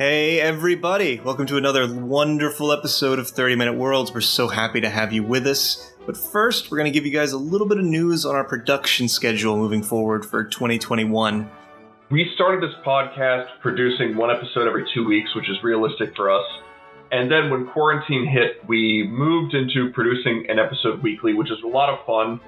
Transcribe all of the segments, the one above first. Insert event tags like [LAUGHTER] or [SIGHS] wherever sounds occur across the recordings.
Hey, everybody! Welcome to another wonderful episode of 30 Minute Worlds. We're so happy to have you with us. But first, we're going to give you guys a little bit of news on our production schedule moving forward for 2021. We started this podcast producing one episode every two weeks, which is realistic for us. And then when quarantine hit, we moved into producing an episode weekly, which is a lot of fun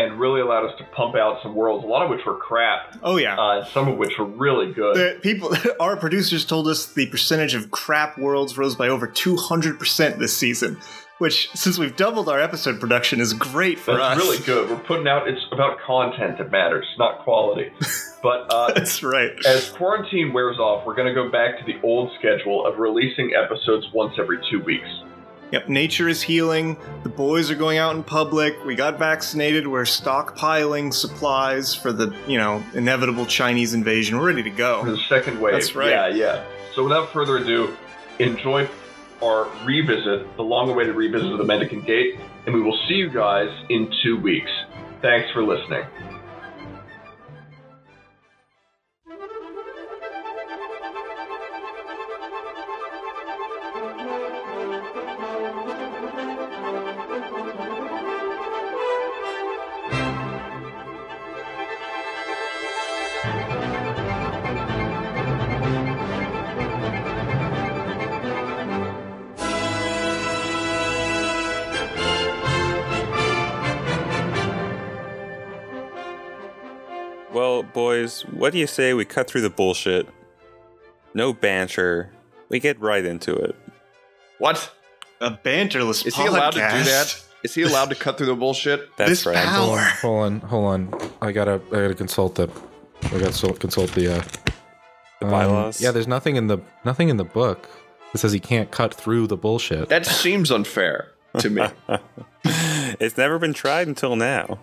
and really allowed us to pump out some worlds, a lot of which were crap. Oh, yeah. Uh, some of which were really good. The people, [LAUGHS] our producers told us the percentage of crap worlds rose by over 200% this season, which, since we've doubled our episode production, is great for That's us. really good. We're putting out, it's about content that matters, not quality. [LAUGHS] But uh, That's right. as quarantine wears off, we're going to go back to the old schedule of releasing episodes once every two weeks. Yep, nature is healing. The boys are going out in public. We got vaccinated. We're stockpiling supplies for the, you know, inevitable Chinese invasion. We're ready to go. for go. the second wave. That's right. Yeah, yeah. So without further ado, enjoy our revisit, the long-awaited revisit of the Mendicant Gate, and we will see you guys in two weeks. Thanks for listening. What do you say we cut through the bullshit? No banter. We get right into it. What? A banterless Is podcast. he allowed to do that? Is he allowed to cut through the bullshit? That's This right. power. Hold on, hold on. I gotta, I gotta consult the, I gotta consult, consult the, uh, The um, bylaws. yeah, there's nothing in the, nothing in the book that says he can't cut through the bullshit. That seems unfair to me. [LAUGHS] it's never been tried until now.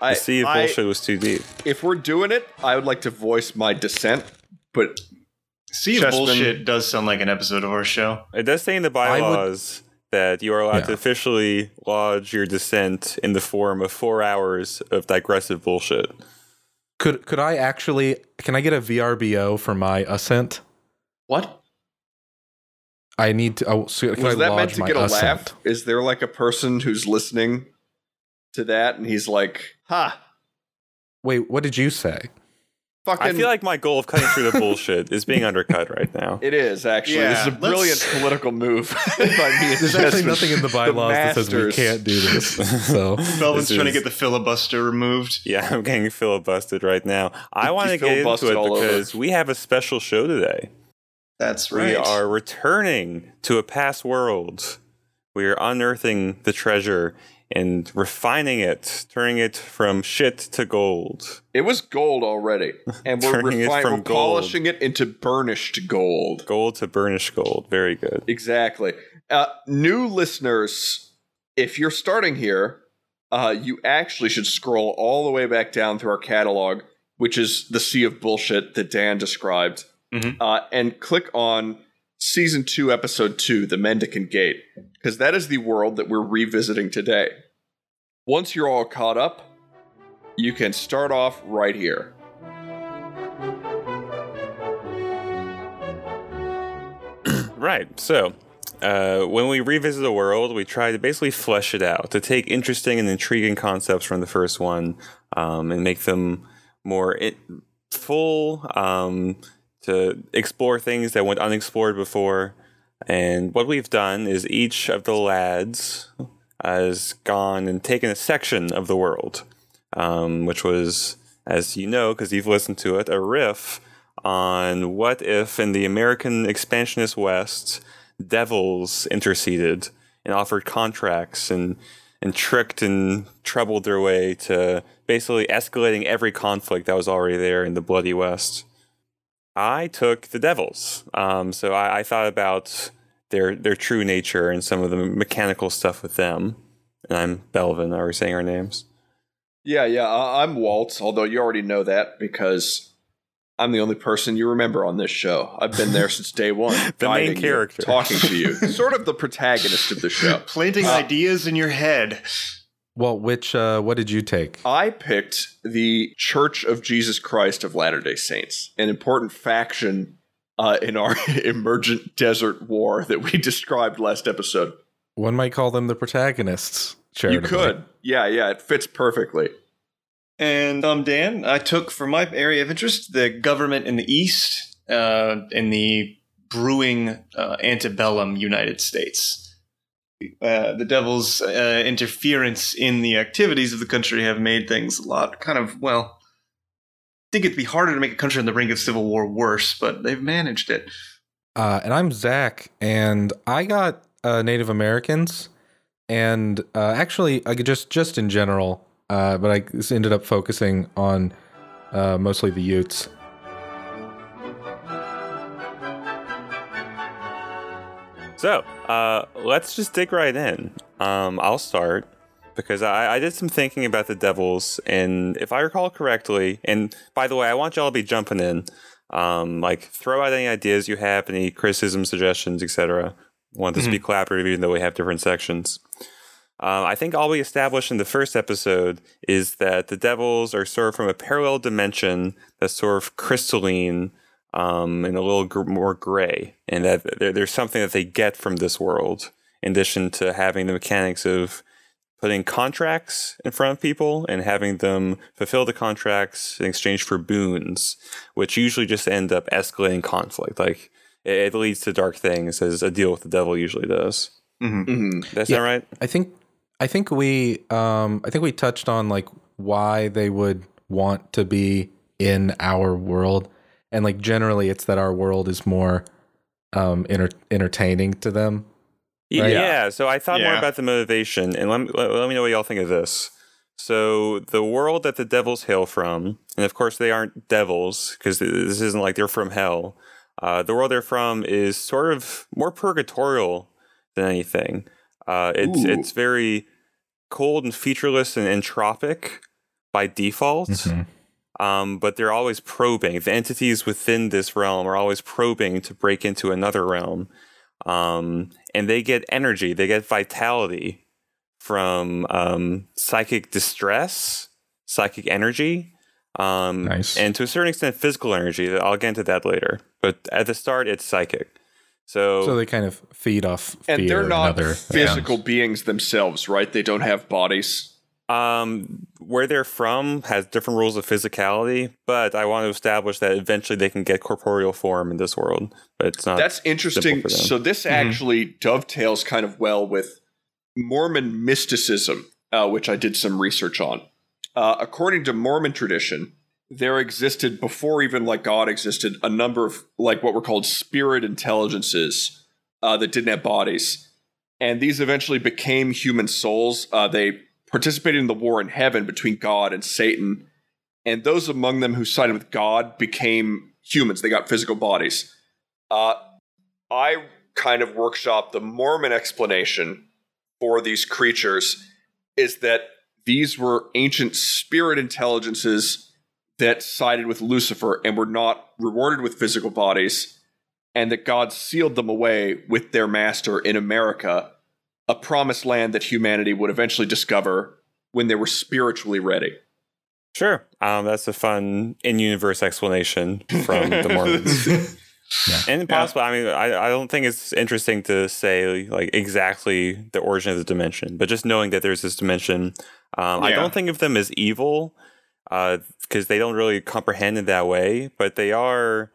I, The sea of I- bullshit was too deep. if we're doing it, I would like to voice my dissent, but Sea of Chessman- Bullshit does sound like an episode of our show. It does say in the would- bylaws that you are allowed to officially lodge your dissent in the form of four hours of digressive bullshit. Could, could I actually, can I get a VRBO for my assent? what? I need to. Oh, so can Was I that lodge meant to get a assent? laugh? Is there like a person who's listening to that and he's like, ha, Wait, what did you say? fucking. I feel like my goal of cutting through the bullshit is being undercut right now. [LAUGHS] it is actually. this is a brilliant let's- political move [LAUGHS] by me. There's actually Jasmine. nothing in the bylaws that says we can't do this. [LAUGHS] So Belvin's This trying to get the filibuster removed. Yeah, I'm getting filibustered right now. I want to get into filibustered it all over. because we have a special show today. That's right. We are returning to a past world. We are unearthing the treasure and refining it, turning it from shit to gold. It was gold already, [LAUGHS] and we're, Turning it from we're gold. polishing it into burnished gold. Gold to burnished gold. Very good. Exactly. Uh, new listeners, if you're starting here, uh, you actually should scroll all the way back down through our catalog, which is the sea of bullshit that Dan described, Mhm. uh, and click on season two, episode two, The Mendicant Gate, because that is the world that we're revisiting today. Once you're all caught up, you can start off right here. [CLEARS THROAT] Right. So, uh, when we revisit the world, we try to basically flesh it out, to take interesting and intriguing concepts from the first one um, and make them more i full, um, to explore things that went unexplored before. And what we've done is each of the lads has gone and taken a section of the world, um, which was, as you know, because you've listened to it, a riff on what if in the American expansionist West, devils interceded and offered contracts and and tricked and troubled their way to basically escalating every conflict that was already there in the bloody West. I took the devils, um, so I, I thought about their their true nature and some of the mechanical stuff with them. And I'm Belvin. Are we saying our names? Yeah, yeah, I- I'm Walt, although you already know that because I'm the only person you remember on this show. I've been there since day one. [LAUGHS] The main guiding you, character. talking to you. [LAUGHS] sort of the protagonist of the show. Planting Uh, ideas in your head. Well, which uh, what did you take? I picked the Church of Jesus Christ of Latter day Saints, an important faction uh, in our [LAUGHS] emergent desert war that we [LAUGHS] described last episode. One might call them the protagonists. You could. Yeah, yeah, it fits perfectly. And um, Dan, I took for my area of interest the government in the East, uh, in the brewing uh, antebellum United States. Uh, the devil's uh, interference in the activities of the country have made things a lot kind of well. I think it'd be harder to make a country on the brink of civil war worse, but they've managed it. Uh, and I'm Zach, and I got uh, Native Americans, and uh, actually, I could just just in general, uh, but I ended up focusing on mostly the Utes. So uh, let's just dig right in. Um, I'll start because I, I did some thinking about the Devils, and if I recall correctly, and by the way, I want y'all to be jumping in. Um, like throw out any ideas you have, any criticism, suggestions, etc. Want this to be collaborative, even though we have different sections. Um, I think all we established in the first episode is that the Devils are sort of from a parallel dimension that's sort of crystalline um, and a little gr- more gray, and that there, there's something that they get from this world, in addition to having the mechanics of putting contracts in front of people and having them fulfill the contracts in exchange for boons, which usually just end up escalating conflict. Like it, it leads to dark things, as a deal with the devil usually does. hmm That's Yeah. that right? I think I think we um, I think we touched on like why they would want to be in our world, and like generally, it's that our world is more um, enter- entertaining to them. Y- Right. Yeah. So I thought more about the motivation, and let me, let, let me know what y'all think of this. So the world that the devils hail from, and of course they aren't devils because this isn't like they're from hell. Uh, the world they're from is sort of more purgatorial than anything. Uh, it's Ooh. it's very cold and featureless and entropic by default. Um, but they're always probing. The entities within this realm are always probing to break into another realm. Um, and they get energy, they get vitality from um, psychic distress, psychic energy, um, Nice. and to a certain extent, physical energy. I'll get into that later. But at the start, it's psychic. So, So they kind of feed off And they're not other physical accounts. beings themselves, right? They don't have bodies. Um, where they're from has different rules of physicality, but I want to establish that eventually they can get corporeal form in this world. But it's not. That's interesting. for them. So this actually dovetails kind of well with Mormon mysticism, uh, which I did some research on. Uh, according to Mormon tradition, there existed before even like God existed a number of like what were called spirit intelligences uh, that didn't have bodies, and these eventually became human souls. Uh, they participated in the war in heaven between God and Satan, and those among them who sided with God became humans. They got physical bodies. Uh, I kind of workshop the Mormon explanation for these creatures is that these were ancient spirit intelligences that sided with Lucifer and were not rewarded with physical bodies, and that God sealed them away with their master in America, a promised land that humanity would eventually discover when they were spiritually ready. Sure. Um, that's a fun in-universe explanation from the [LAUGHS] Mormons. And possible. I mean, I, I don't think it's interesting to say like exactly the origin of the dimension, but just knowing that there's this dimension. Um, I don't think of them as evil because they don't really comprehend it that way, but they are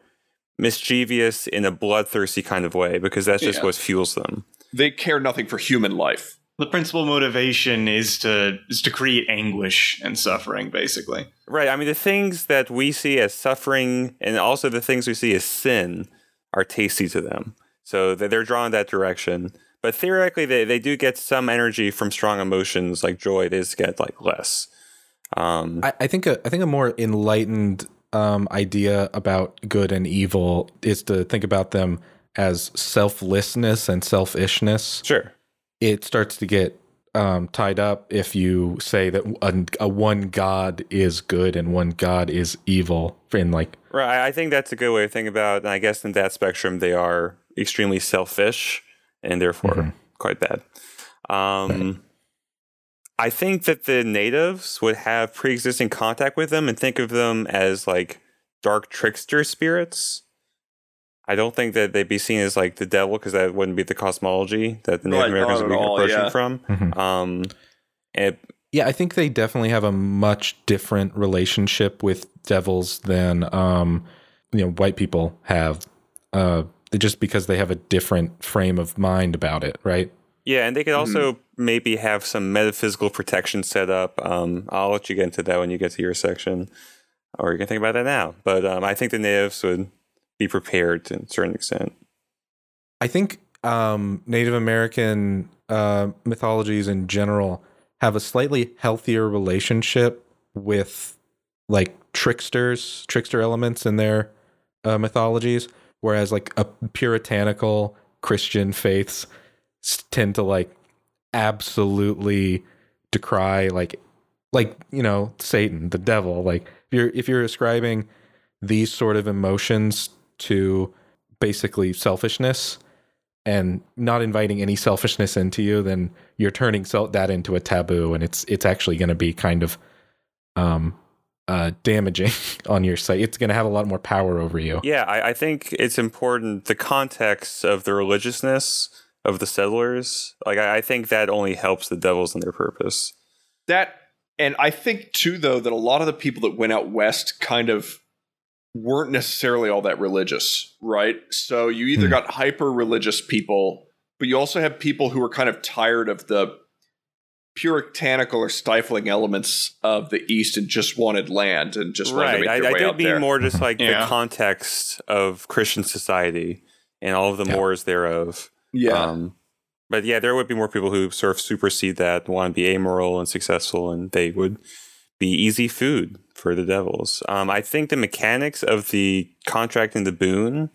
mischievous in a bloodthirsty kind of way because that's just Yeah. what fuels them. They care nothing for human life. The principal motivation is to is to create anguish and suffering, basically. Right. I mean, the things that we see as suffering and also the things we see as sin are tasty to them. So that they're drawn that direction. But theoretically, they, they do get some energy from strong emotions like joy. They just get like less. Um, I, I think a, I think a more enlightened um, idea about good and evil is to think about them as selflessness and selfishness. sure. It starts to get um, tied up if you say that a, a one god is good and one god is evil. In like, Right. I think that's a good way to think about it. And I guess in that spectrum, they are extremely selfish and therefore Mhm. quite bad. Um, I think that the natives would have pre existing contact with them and think of them as like dark trickster spirits. I don't think that they'd be seen as like the devil because that wouldn't be the cosmology that the Native Right, Americans would be all, approaching yeah. from. Mhm. Um, and Yeah, I think they definitely have a much different relationship with devils than um, you know white people have. Uh, just because they have a different frame of mind about it, right? Yeah, and they could also Mm-hmm. maybe have some metaphysical protection set up. Um, I'll let you get into that when you get to your section, or you can think about that now. But um, I think the natives would be prepared to a certain extent. I think um, Native American uh, mythologies in general have a slightly healthier relationship with like tricksters, trickster elements in their uh, mythologies, whereas like a puritanical Christian faiths tend to like absolutely decry like like you know Satan, the devil. Like if you're if you're ascribing these sort of emotions to basically selfishness and not inviting any selfishness into you, then you're turning sel- that into a taboo, and it's it's actually going to be kind of um uh damaging [LAUGHS] on your site. It's going to have a lot more power over you. Yeah, I, I think it's important the context of the religiousness of the settlers. Like I, I think that only helps the devils in their purpose. That and I think too though that a lot of the people that went out west kind of weren't necessarily all that religious, right? So you either Hmm. got hyper religious people, but you also have people who are kind of tired of the puritanical or stifling elements of the east and just wanted land and just wanted to right. make I, their I way did out mean there. more just like Yeah. the context of Christian society and all of the Yeah. mores thereof. yeah. Um, but yeah, there would be more people who sort of supersede that, want to be amoral and successful, and they would be easy food for the devils. Um, I think the mechanics of the contract and the boon,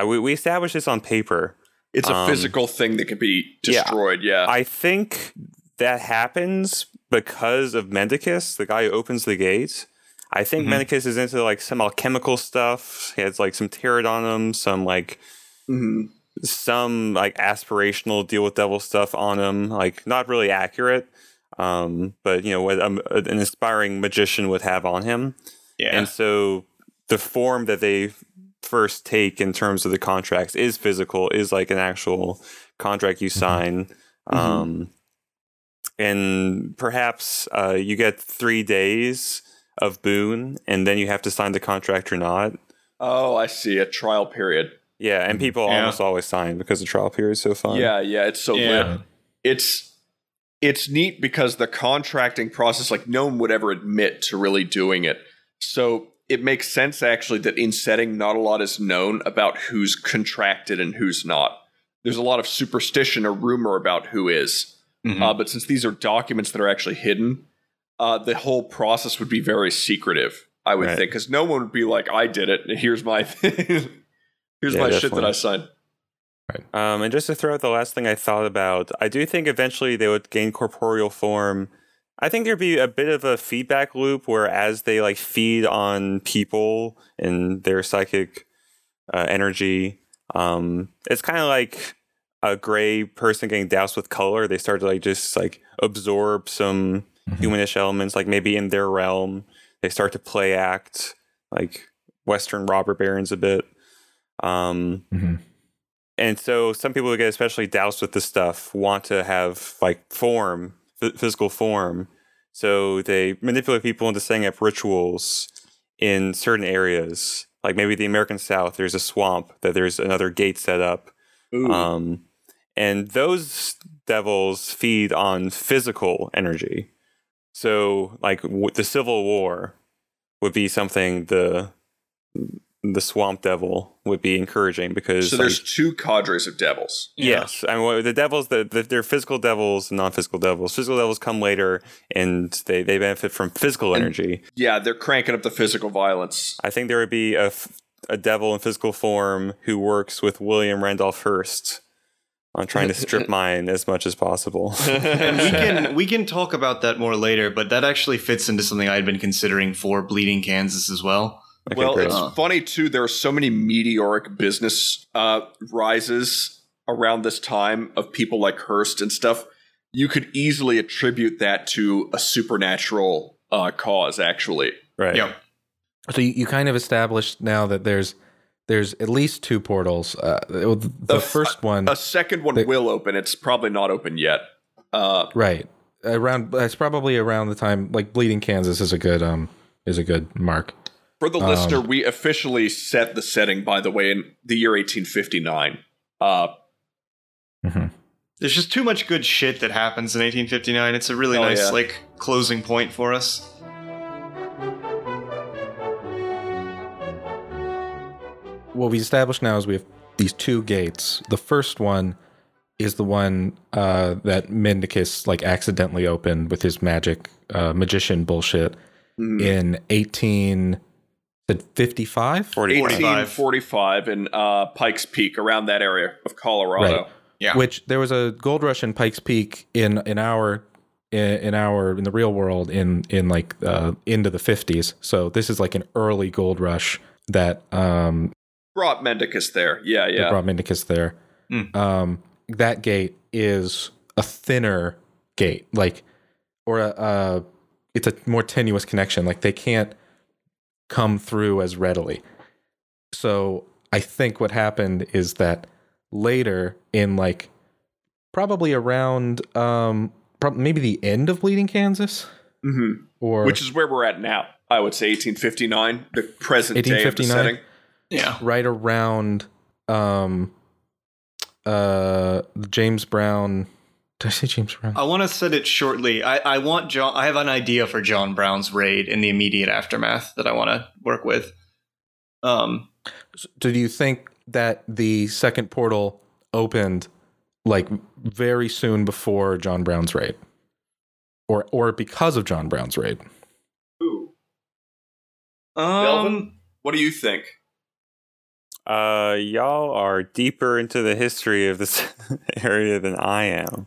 uh, we, we established this on paper. it's a um, physical thing that can be destroyed, yeah. I think that happens because of Mendicus, the guy who opens the gate. I think Mhm. Mendicus is into like some alchemical stuff. He has like some tarot some like Mhm. some like aspirational deal with devil stuff on him, like not really accurate, um, but you know what um, an inspiring magician would have on him. Yeah. And so the form that they first take in terms of the contracts is physical, is like an actual contract you sign. Um, and perhaps uh, you get three days of boon, and then you have to sign the contract or not. Oh, I see. A trial period. Yeah, and people Yeah. almost always sign because the trial period is so fun. Yeah, yeah, it's so Yeah. lit. It's it's neat because the contracting process, like no one would ever admit to really doing it. So it makes sense actually that in setting not a lot is known about who's contracted and who's not. There's a lot of superstition or rumor about who is. Mhm. Uh, but since these are documents that are actually hidden, uh, the whole process would be very secretive, I would Right. think, because no one would be like, "I did it. Here's my thing. [LAUGHS] Here's Yeah, my shit that. I signed." Um, and just to throw out the last thing I thought about, I do think eventually they would gain corporeal form. I think there'd be a bit of a feedback loop where as they like feed on people and their psychic uh, energy, um, it's kind of like a gray person getting doused with color. They start to like just like absorb some Mhm. humanish elements, like maybe in their realm. They start to play act like Western robber barons a bit. Um, Mhm. And so some people who get especially doused with this stuff want to have like form, ph- physical form. So they manipulate people into setting up rituals in certain areas. Like maybe the American South, there's a swamp that there's another gate set up. Um, and those devils feed on physical energy. So, like w- the Civil War would be something the the Swamp Devil would be encouraging because so like, there's two cadres of devils. Yes, I mean well, the devils. The, the they're physical devils non-physical devils. Physical devils come later, and they they benefit from physical And- energy. Yeah, they're cranking up the physical violence. I think there would be a a devil in physical form who works with William Randolph Hearst on trying to strip [LAUGHS] mine as much as possible. [LAUGHS] and we can [LAUGHS] we can talk about that more later, but that actually fits into something I'd been considering for Bleeding Kansas as well. Okay, well, great. it's Uh. funny too. There are so many meteoric business uh, rises around this time of people like Hearst and stuff. You could easily attribute that to a supernatural uh, cause, actually. right. Yep. So you, you kind of established now that there's there's at least two portals. Uh, the A- first one, A second one They- will open. It's probably not open yet. Uh, right around, it's probably around the time like Bleeding Kansas is a good um is a good mark. For the Um, listener, we officially set the setting, by the way, in the year 1859. Uh, There's just too much good shit that happens in 1859. It's a really Oh, nice yeah. like closing point for us. what we established now is we have these two gates. The first one is the one uh, that Mendicus like accidentally opened with his magic uh, magician bullshit mm, in 1855. 45. 1845 in uh, Pikes Peak, around that area of Colorado. Right. Yeah. Which there was a gold rush in Pikes Peak in in our in, in our in the real world in in like uh, into the 50s. So this is like an early gold rush that um Brought Mendicus there. Yeah, yeah. brought Mendicus there. Mm. Um, that gate is a thinner gate, like, or a, uh, it's a more tenuous connection. Like they can't come through as readily. So I think what happened is that later in like probably around um prob- maybe the end of Bleeding Kansas hmm or Which is where we're at now. I would say 1859, the present day of the 1859? setting. Yeah. right around um uh James Brown [LAUGHS] did I say James Brown? I want to set it shortly. I, I want John. I have an idea for John Brown's raid in the immediate aftermath that I want to work with. Um, So do you think that the second portal opened like very soon before John Brown's raid? Or or because of John Brown's raid? Ooh. um, Delvin? What do you think? Uh, y'all are deeper into the history of this [LAUGHS] area than I am,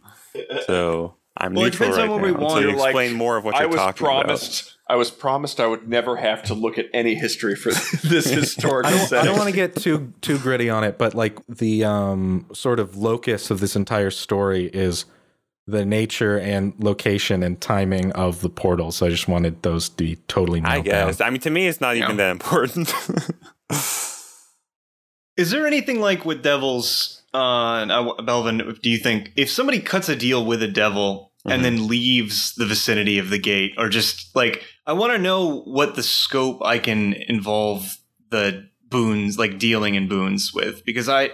so I'm Well, it neutral depends right on what we now want. until you You're like, explain more of what you're I was talking promised. I was promised I would never have to look at any history for [LAUGHS] this [LAUGHS] historical I don't, I don't want to get too too gritty on it, but like the um sort of locus of this entire story is the nature and location and timing of the portal. So I just wanted those to be totally about. I nailed down. guess. I mean, to me, it's not Yeah. even that important. [LAUGHS] is there anything like with devils, uh, and I- Belvin? Do you think if somebody cuts a deal with a devil Mhm. and then leaves the vicinity of the gate, or just like I want to know what the scope I can involve the boons, like dealing in boons with, because I.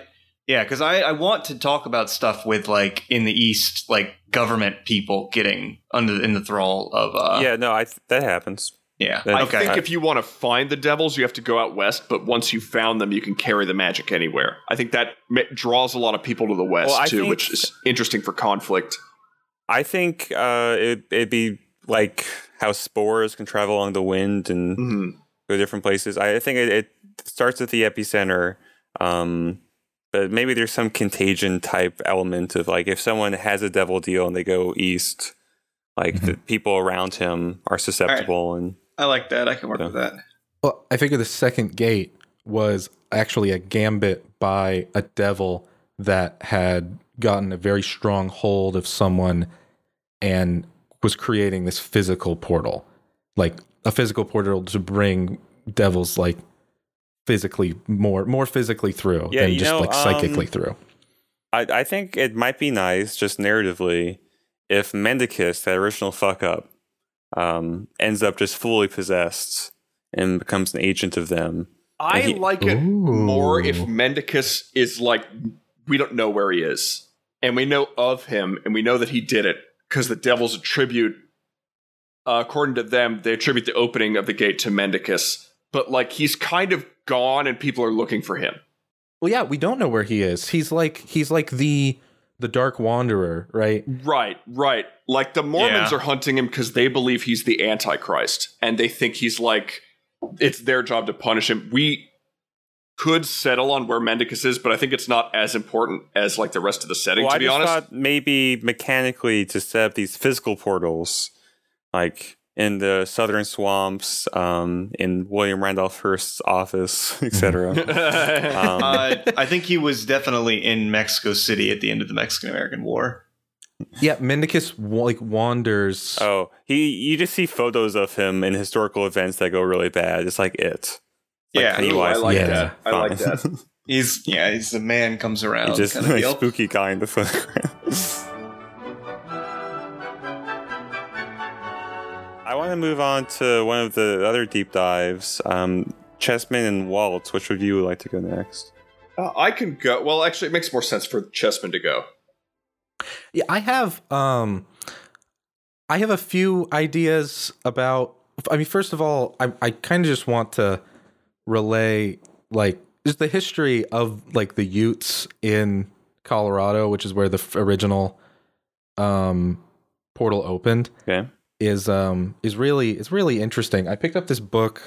Yeah, because I, I want to talk about stuff with like in the east, like government people getting under in the thrall of uh yeah, no, I th- that happens. Yeah I I okay think if you want to find the devils, you have to go out west. But once you found them, you can carry the magic anywhere. I think that ma- draws a lot of people to the west Well, too, think- which is interesting for conflict. I think uh, it, it'd be like how spores can travel along the wind and Mhm. go different places. I think it, it starts at the epicenter, um, but maybe there's some contagion type element of like if someone has a devil deal and they go east, like the people around him are susceptible and I like that I can work Yeah. with that Well, I figure the second gate was actually a gambit by a devil that had gotten a very strong hold of someone and was creating this physical portal. Like a physical portal to bring devils like physically more more physically through Yeah, than just know, like psychically um, through. I, I think it might be nice, just narratively, if Mendicus, that original fuck up, um, ends up just fully possessed and becomes an agent of them. I he- like it more if Mendicus is like we don't know where he is, and we know of him, and we know that he did it because the devils attribute, uh, according to them, they attribute the opening of the gate to Mendicus. But like he's kind of gone, and people are looking for him. Well, yeah, we don't know where he is. He's like he's like the the dark wanderer, right? Right, right. Like the Mormons Yeah. are hunting him because they believe he's the Antichrist, and they think he's like it's their job to punish him. We could settle on where Mendicus is, but I think it's not as important as like the rest of the setting. Well, to I be just honest, thought maybe mechanically to set up these physical portals, like in the southern swamps, um, in William Randolph Hearst's office, [LAUGHS] etc. [LAUGHS] um, uh, I think he was definitely in Mexico City at the end of the Mexican American War. Yeah, Mendicus like wanders. oh, he you just see photos of him in historical events that go really bad. It's like it. Like Yeah. Pennywise Ooh, I like Yeah. that. I like that. [LAUGHS] He's yeah, he's the man comes around. He's just kind of like deal. spooky guy in the foreground. I want to move on to one of the other deep dives. Um, Chessman and Waltz. Which of you would like to go next? Uh, I can go. Well, actually, it makes more sense for Chessman to go. Yeah, I have um I have a few ideas about I mean first of all, I I kind of just want to relay like just the history of like the Utes in Colorado, which is where the f- original um portal opened Okay. Is um is really it's really interesting. I picked up this book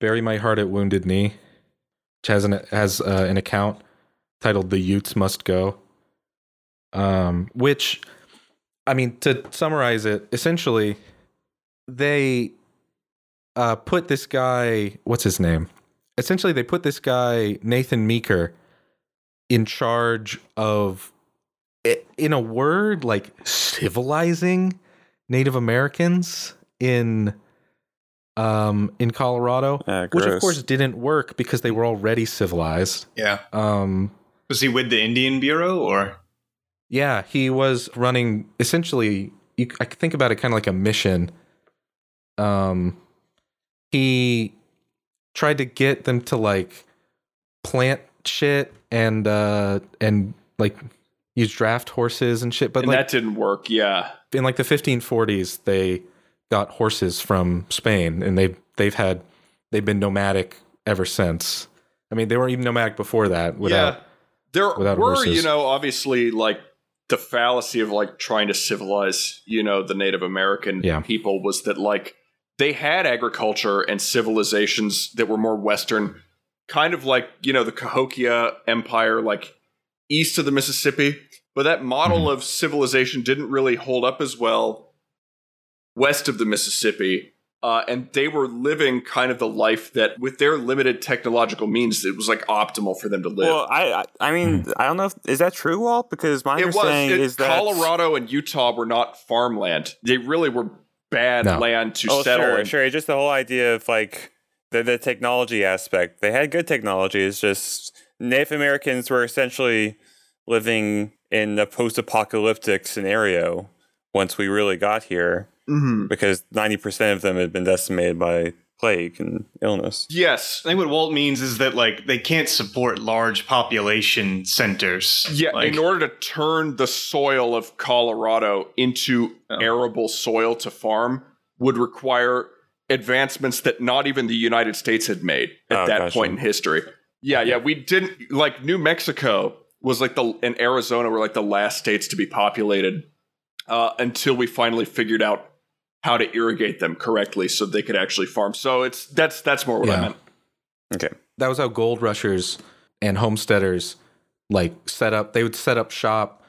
Bury My Heart at Wounded Knee, which has an has uh, an account titled The Utes Must Go. Um which I mean to summarize it, essentially they uh put this guy what's his name? Essentially they put this guy Nathan Meeker in charge of in a word like civilizing Native Americans in um in Colorado, Uh, which of course didn't work because they were already civilized. Yeah. Um Was he with the Indian Bureau or? yeah, he was running essentially you I think about it kind of like a mission. Um he tried to get them to like plant shit and uh and like use draft horses and shit but and like that didn't work. Yeah. in like the 1540s they got horses from Spain and they've they've had they've been nomadic ever since. I mean, they weren't even nomadic before that without yeah. There without were, horses. you know, obviously like the fallacy of like trying to civilize, you know, the Native American Yeah. people was that like they had agriculture and civilizations that were more Western, kind of like, you know, the Cahokia Empire, like east of the Mississippi. But that model Mhm. of civilization didn't really hold up as well west of the Mississippi. Uh, and they were living kind of the life that, with their limited technological means, it was like optimal for them to live. Well, I I I mean I don't know if is that true, Walt? Because my it was understanding it- is that Colorado and Utah were not farmland. They really were bad No. land to Oh, settle sure, in. sure. Just the whole idea of like the the technology aspect. They had good technology. It's just Native Americans were essentially living in a post-apocalyptic scenario once we really got here, Mhm. because ninety percent of them had been decimated by plague and illness. Yes. I think what Walt means is that like they can't support large population centers. Yeah, Like, in order to turn the soil of Colorado into Oh. arable soil to farm would require advancements that not even the United States had made at Oh, that gotcha. point in history. Yeah, yeah, we didn't like New Mexico was like the and Arizona were like the last states to be populated uh, until we finally figured out how to irrigate them correctly so they could actually farm. So it's that's that's more what I meant. Okay. that was how gold rushers and homesteaders like set up they would set up shop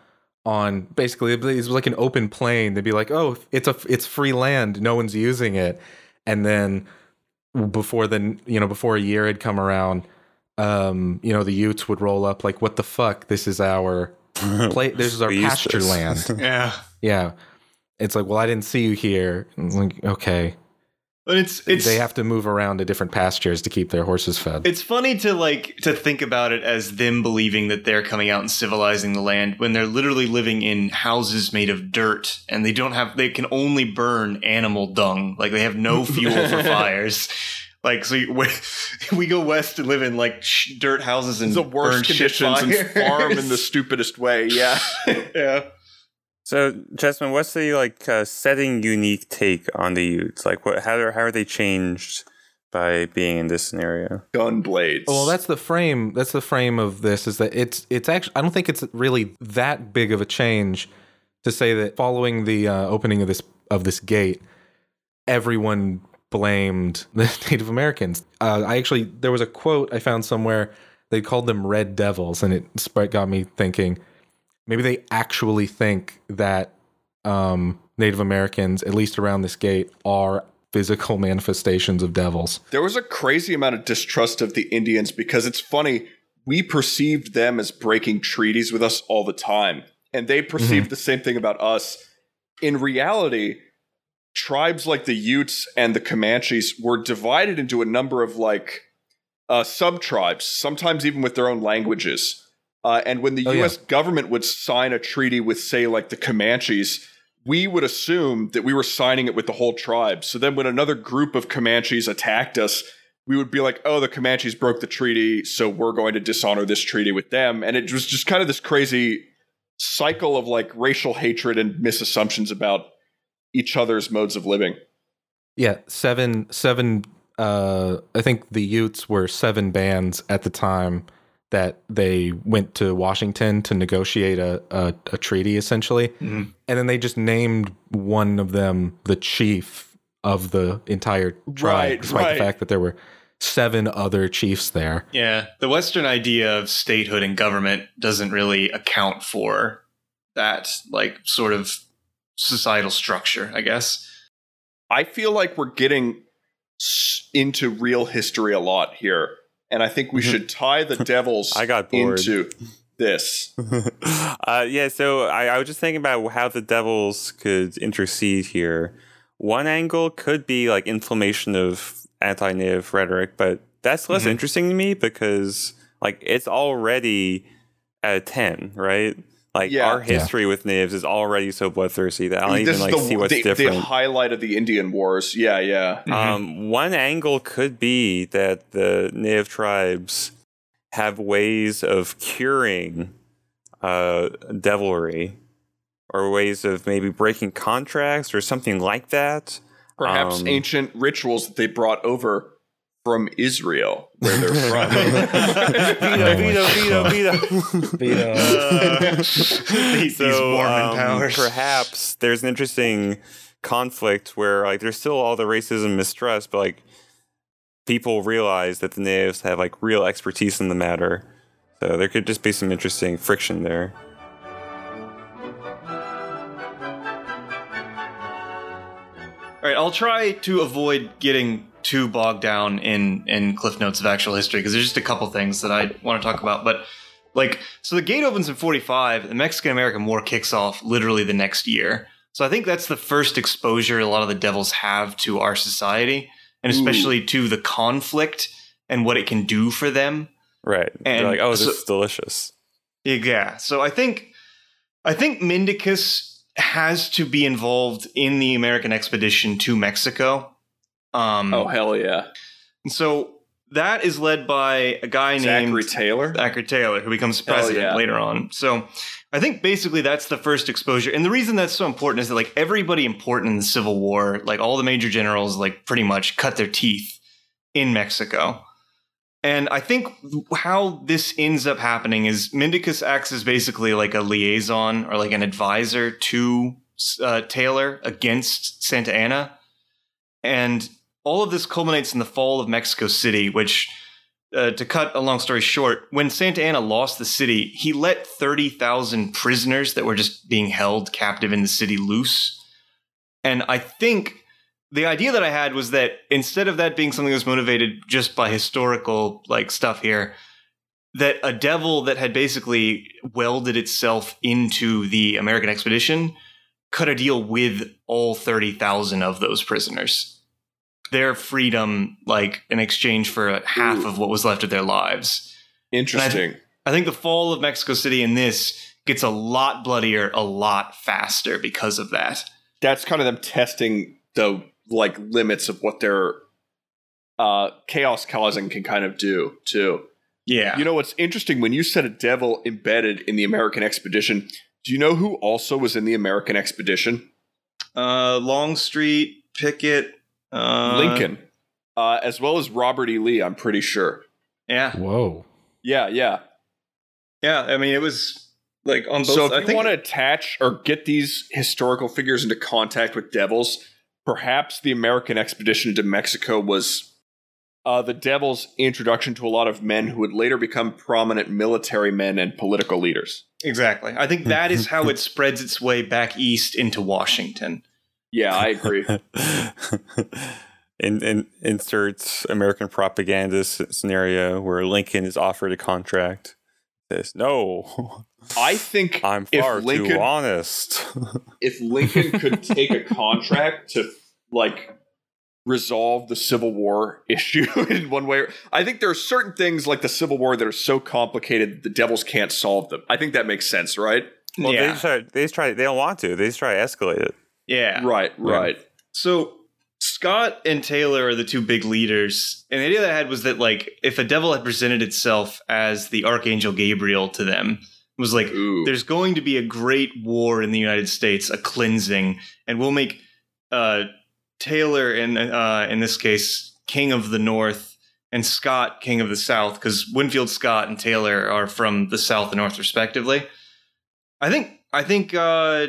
on basically it was like an open plain they'd be like oh it's a it's free land no one's using it and then before the you know before a year had come around um you know the utes would roll up like what the fuck? This is our [LAUGHS] play this is our pasture this. land. [LAUGHS] Yeah. yeah. It's like well i didn't see you here. Like okay. But it's it's they have to move around to different pastures to keep their horses fed. It's funny to like to think about it as them believing that they're coming out and civilizing the land when they're literally living in houses made of dirt and they don't have they can only burn animal dung. Like they have no fuel for [LAUGHS] fires. Like so, we, [LAUGHS] we go west and live in like sh- dirt houses and the burn worst conditions and farm in the [LAUGHS] stupidest way. Yeah. [LAUGHS] yeah. So, Chessman, what's the like uh, setting unique take on the Utes? Like, what? How are how are they changed by being in this scenario? Gun blades. Well, that's the frame. That's the frame of this. Is that it's it's actually. I don't think it's really that big of a change to say that following the uh, opening of this of this gate, everyone blamed [LAUGHS] the Native Americans. Uh, I actually there was a quote I found somewhere. They called them Red Devils, and it got me thinking. Maybe they actually think that um, Native Americans, at least around this gate, are physical [LAUGHS] manifestations of devils. there was a crazy amount of distrust of the Indians because it's funny. We perceived them as breaking treaties with us all the time, and they perceived the same thing about us. In reality, tribes like the Utes and the Comanches were divided into a number of like uh, sub tribes, sometimes even with their own languages. Uh, and when the Oh, yeah. U.S. government would sign a treaty with, say, like the Comanches, we would assume that we were signing it with the whole tribe. So then when another group of Comanches attacked us, we would be like, oh, the Comanches broke the treaty, so we're going to dishonor this treaty with them. And it was just kind of this crazy cycle of like racial hatred and misassumptions about each other's modes of living. Yeah, seven seven uh I think the Utes were seven bands at the time that they went to Washington to negotiate a a, a treaty essentially. Mhm. And then they just named one of them the chief of the entire tribe Right, despite right. the fact that there were seven other chiefs there. Yeah, the Western idea of statehood and government doesn't really account for that, like, sort of societal structure, I guess. I feel like we're getting into real history a lot here. And I think we should [LAUGHS] tie the devils I got bored. into this. [LAUGHS] uh, yeah, so I, I was just thinking about how the devils could intercede here. One angle could be like inflammation of anti-native rhetoric, but that's less Mhm. interesting to me because like it's already at a ten, right? Like Yeah. our Yeah. history with natives is already so bloodthirsty that I don't this even like the, see what's the, different. the highlight of the Indian Wars. Yeah, yeah. Um, one angle could be that the native tribes have ways of curing uh, devilry or ways of maybe breaking contracts or something like that. Perhaps Um, ancient rituals that they brought over from Israel, where they're [LAUGHS] from. veto, veto, veto, veto. Uh, [LAUGHS] these, these Mormon um, powers. Perhaps there's an interesting conflict where like there's still all the racism mistrust, but like people realize that the natives have like real expertise in the matter. So there could just be some interesting friction there. All right, I'll try to avoid getting too bogged down in in cliff notes of actual history because there's just a couple things that I want to talk about. But like, so the gate opens in 45. The Mexican American War kicks off literally the next year. So I think that's the first exposure a lot of the devils have to our society, and especially to the conflict and what it can do for them. Right. They're And like, oh, this so- is delicious. Yeah. So I think I think Mendicus has to be involved in the American expedition to Mexico. Um, oh hell yeah! and so that is led by a guy named Zachary named Taylor. Zachary Taylor, who becomes president yeah. later on. So I think basically that's the first exposure. And the reason that's so important is that like everybody important in the Civil War, like all the major generals, like pretty much cut their teeth in Mexico. And I think how this ends up happening is Mendicus acts as basically like a liaison or like an advisor to uh, Taylor against Santa Anna. And all of this culminates in the fall of Mexico City, which uh, to cut a long story short, when Santa Anna lost the city, he let 30,000 prisoners that were just being held captive in the city loose. And I think the idea that I had was that instead of that being something that was motivated just by historical like stuff here, that a devil that had basically welded itself into the American expedition cut a deal with all 30,000 of those prisoners their freedom like in exchange for half Ooh. of what was left of their lives. Interesting. I think the fall of Mexico City in this gets a lot bloodier a lot faster because of that. That's kind of them testing the like limits of what their uh, chaos causing can kind of do too. Yeah. You know what's interesting when you said a devil embedded in the American expedition? Do you know who also was in the American expedition? uh Longstreet, Pickett, uh Lincoln, uh, as well as Robert E. Lee. I'm pretty sure. Yeah. Whoa. Yeah, yeah. Yeah, I mean it was like on both so if I you think want to attach or get these historical figures into contact with devils, perhaps the American expedition to Mexico was uh, the devil's introduction to a lot of men who would later become prominent military men and political leaders. exactly. I think that is how it spreads its way back east into Washington. Yeah, I agree. [LAUGHS] in, in, inserts American propaganda scenario where Lincoln is offered a contract. This no, I think [LAUGHS] I'm If far Lincoln- too honest. [LAUGHS] if Lincoln could take a contract to like resolve the Civil War issue in one way. I think there are certain things like the Civil War that are so complicated the devils can't solve them. I think that makes sense, right? Well, they just try, they just try. They don't want to. They just try to escalate it. Yeah. Right, right. So Scott and Taylor are the two big leaders, and the idea that I had was that like if a devil had presented itself as the archangel Gabriel to them, it was like Ooh. there's going to be a great war in the United States, a cleansing, and we'll make uh, Taylor in uh, in this case king of the North and Scott king of the South because Winfield Scott and Taylor are from the South and North respectively. I think I think uh,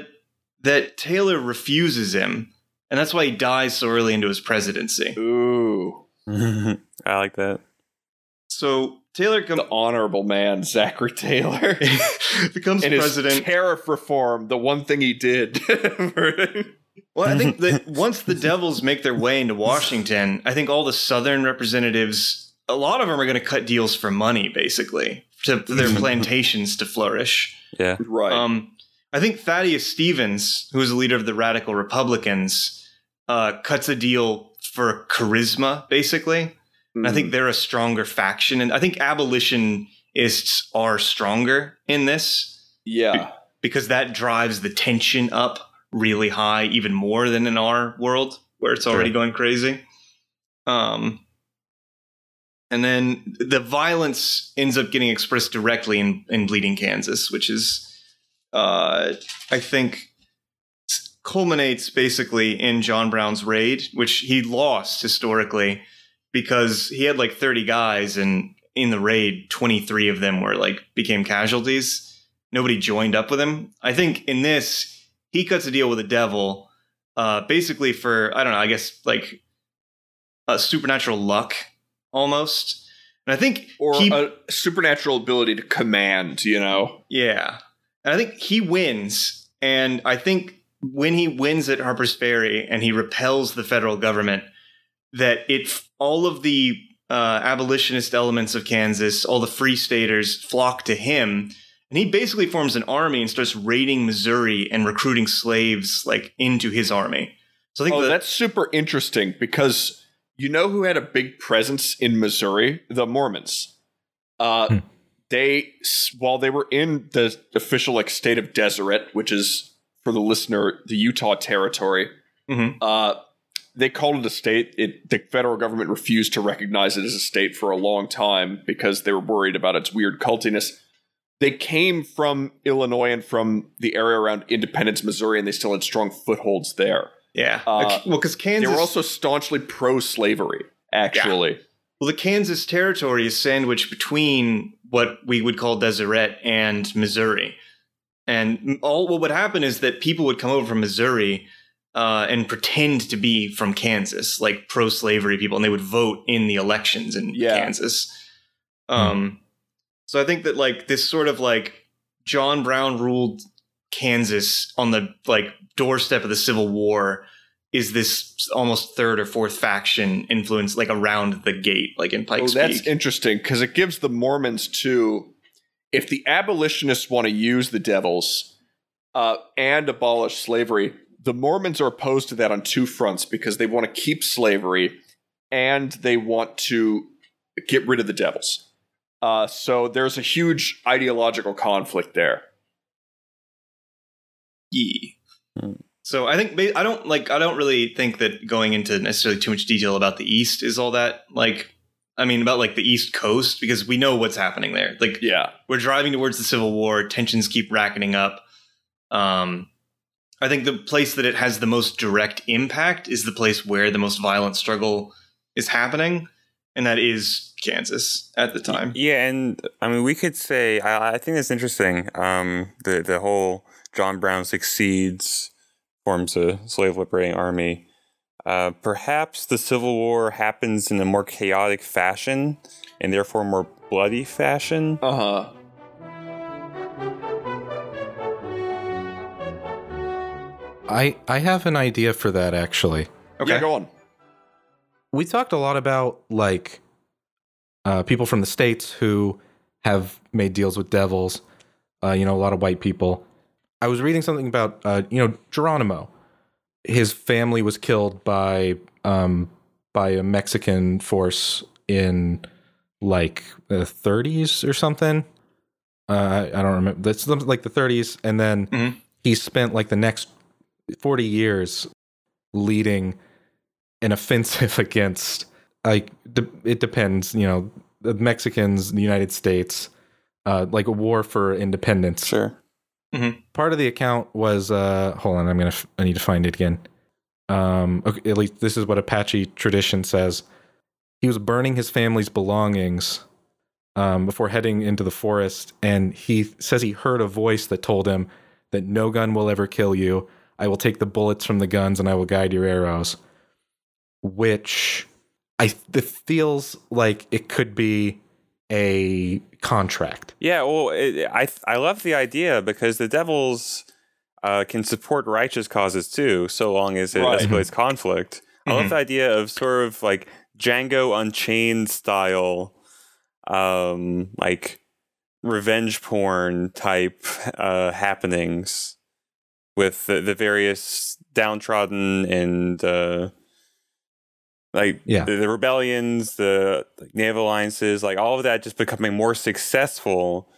that Taylor refuses him, and that's why he dies so early into his presidency. Ooh. [LAUGHS] I like that. So Taylor com- The honorable man, Zachary Taylor. [LAUGHS] becomes and his president. tariff reform, the one thing he did. [LAUGHS] Well, I think that once the Devils make their way into Washington, I think all the Southern representatives, a lot of them are going to cut deals for money, basically, to for their plantations to flourish. Yeah. right. Um, I think Thaddeus Stevens, who is the leader of the Radical Republicans, uh, cuts a deal for charisma, basically. And I think they're a stronger faction, and I think abolitionists are stronger in this yeah. because that drives the tension up really high, even more than in our world where it's already Sure. going crazy. Um, and then the violence ends up getting expressed directly in, in Bleeding Kansas, which is, uh, I think, culminates basically in John Brown's raid, which he lost historically because he had like 30 guys, and in the raid, 23 of them were like became casualties nobody joined up with him. I think in this, he cuts a deal with the devil, uh, basically for I don't know, I guess like a supernatural luck almost. And I think Or he, a supernatural ability to command, you know? yeah, and I think he wins. And I think when he wins at Harper's Ferry and he repels the federal government, that it all of the uh, abolitionist elements of Kansas, all the free staters flock to him, and he basically forms an army and starts raiding Missouri and recruiting slaves like into his army. So I think Oh, that, that's super interesting because you know who had a big presence in Missouri? The Mormons. Uh, Hmm. They, while they were in the official like state of Deseret, which is for the listener the Utah territory, Mhm. uh, they called it a state. It the federal government refused to recognize it as a state for a long time because they were worried about its weird cultiness. They came from Illinois and from the area around Independence, Missouri, and they still had strong footholds there. yeah. uh, well, because Kansas They were also staunchly pro-slavery, actually. Well, the Kansas territory is sandwiched between what we would call Deseret and Missouri. And all what would happen is that people would come over from Missouri uh, and pretend to be from Kansas, like pro-slavery people, and they would vote in the elections in Yeah. Kansas. Um, so I think that like this sort of like John Brown ruled Kansas on the like doorstep of the Civil War is this almost third or fourth faction influence like around the gate, like in Oh, Pikes that's Peak. interesting because it gives the Mormons too. If the abolitionists want to use the devils uh, and abolish slavery, the Mormons are opposed to that on two fronts because they want to keep slavery and they want to get rid of the devils. Uh, so there's a huge ideological conflict there. Yee. Hmm. So I think I don't like I don't really think that going into necessarily too much detail about the East is all that like I mean about like the East Coast because we know what's happening there. Like Yeah. we're driving towards the Civil War, tensions keep racketing up. Um, I think the place that it has the most direct impact is the place where the most violent struggle is happening, and that is Kansas at the time. Yeah, and I mean, we could say I, I think that's interesting. Um, the the whole John Brown succeeds, forms a slave liberating army. Uh, perhaps the Civil War happens in a more chaotic fashion, and therefore more bloody fashion. Uh huh. I I have an idea for that actually. Okay. Yeah, go on. we talked a lot about like uh, people from the states who have made deals with devils. Uh, you know, a lot of white people. I was reading something about uh, you know Geronimo. His family was killed by um, by a Mexican force in like the 30s or something. Uh, I I don't remember. That's like the 30s, and then Mhm. he spent like the next 40 years leading an offensive [LAUGHS] against like de- it depends, you know, the Mexicans, the United States, uh, like a war for independence Sure. Part of the account was uh hold on i'm gonna f- i need to find it again. Um okay, at least this is what apache tradition says. He was burning his family's belongings um before heading into the forest and he says he heard a voice that told him that no gun will ever kill you. I will take the bullets from the guns and i will guide your arrows. Which i it feels like it could be a contract Yeah, well, it, I I love the idea because the devils uh, can support righteous causes too, so long as it Right. escalates conflict. I love the idea of sort of like Django Unchained style, um, like revenge porn type uh, happenings with the, the various downtrodden and uh, like Yeah. the, the rebellions, the like, naval alliances, like all of that just becoming more successful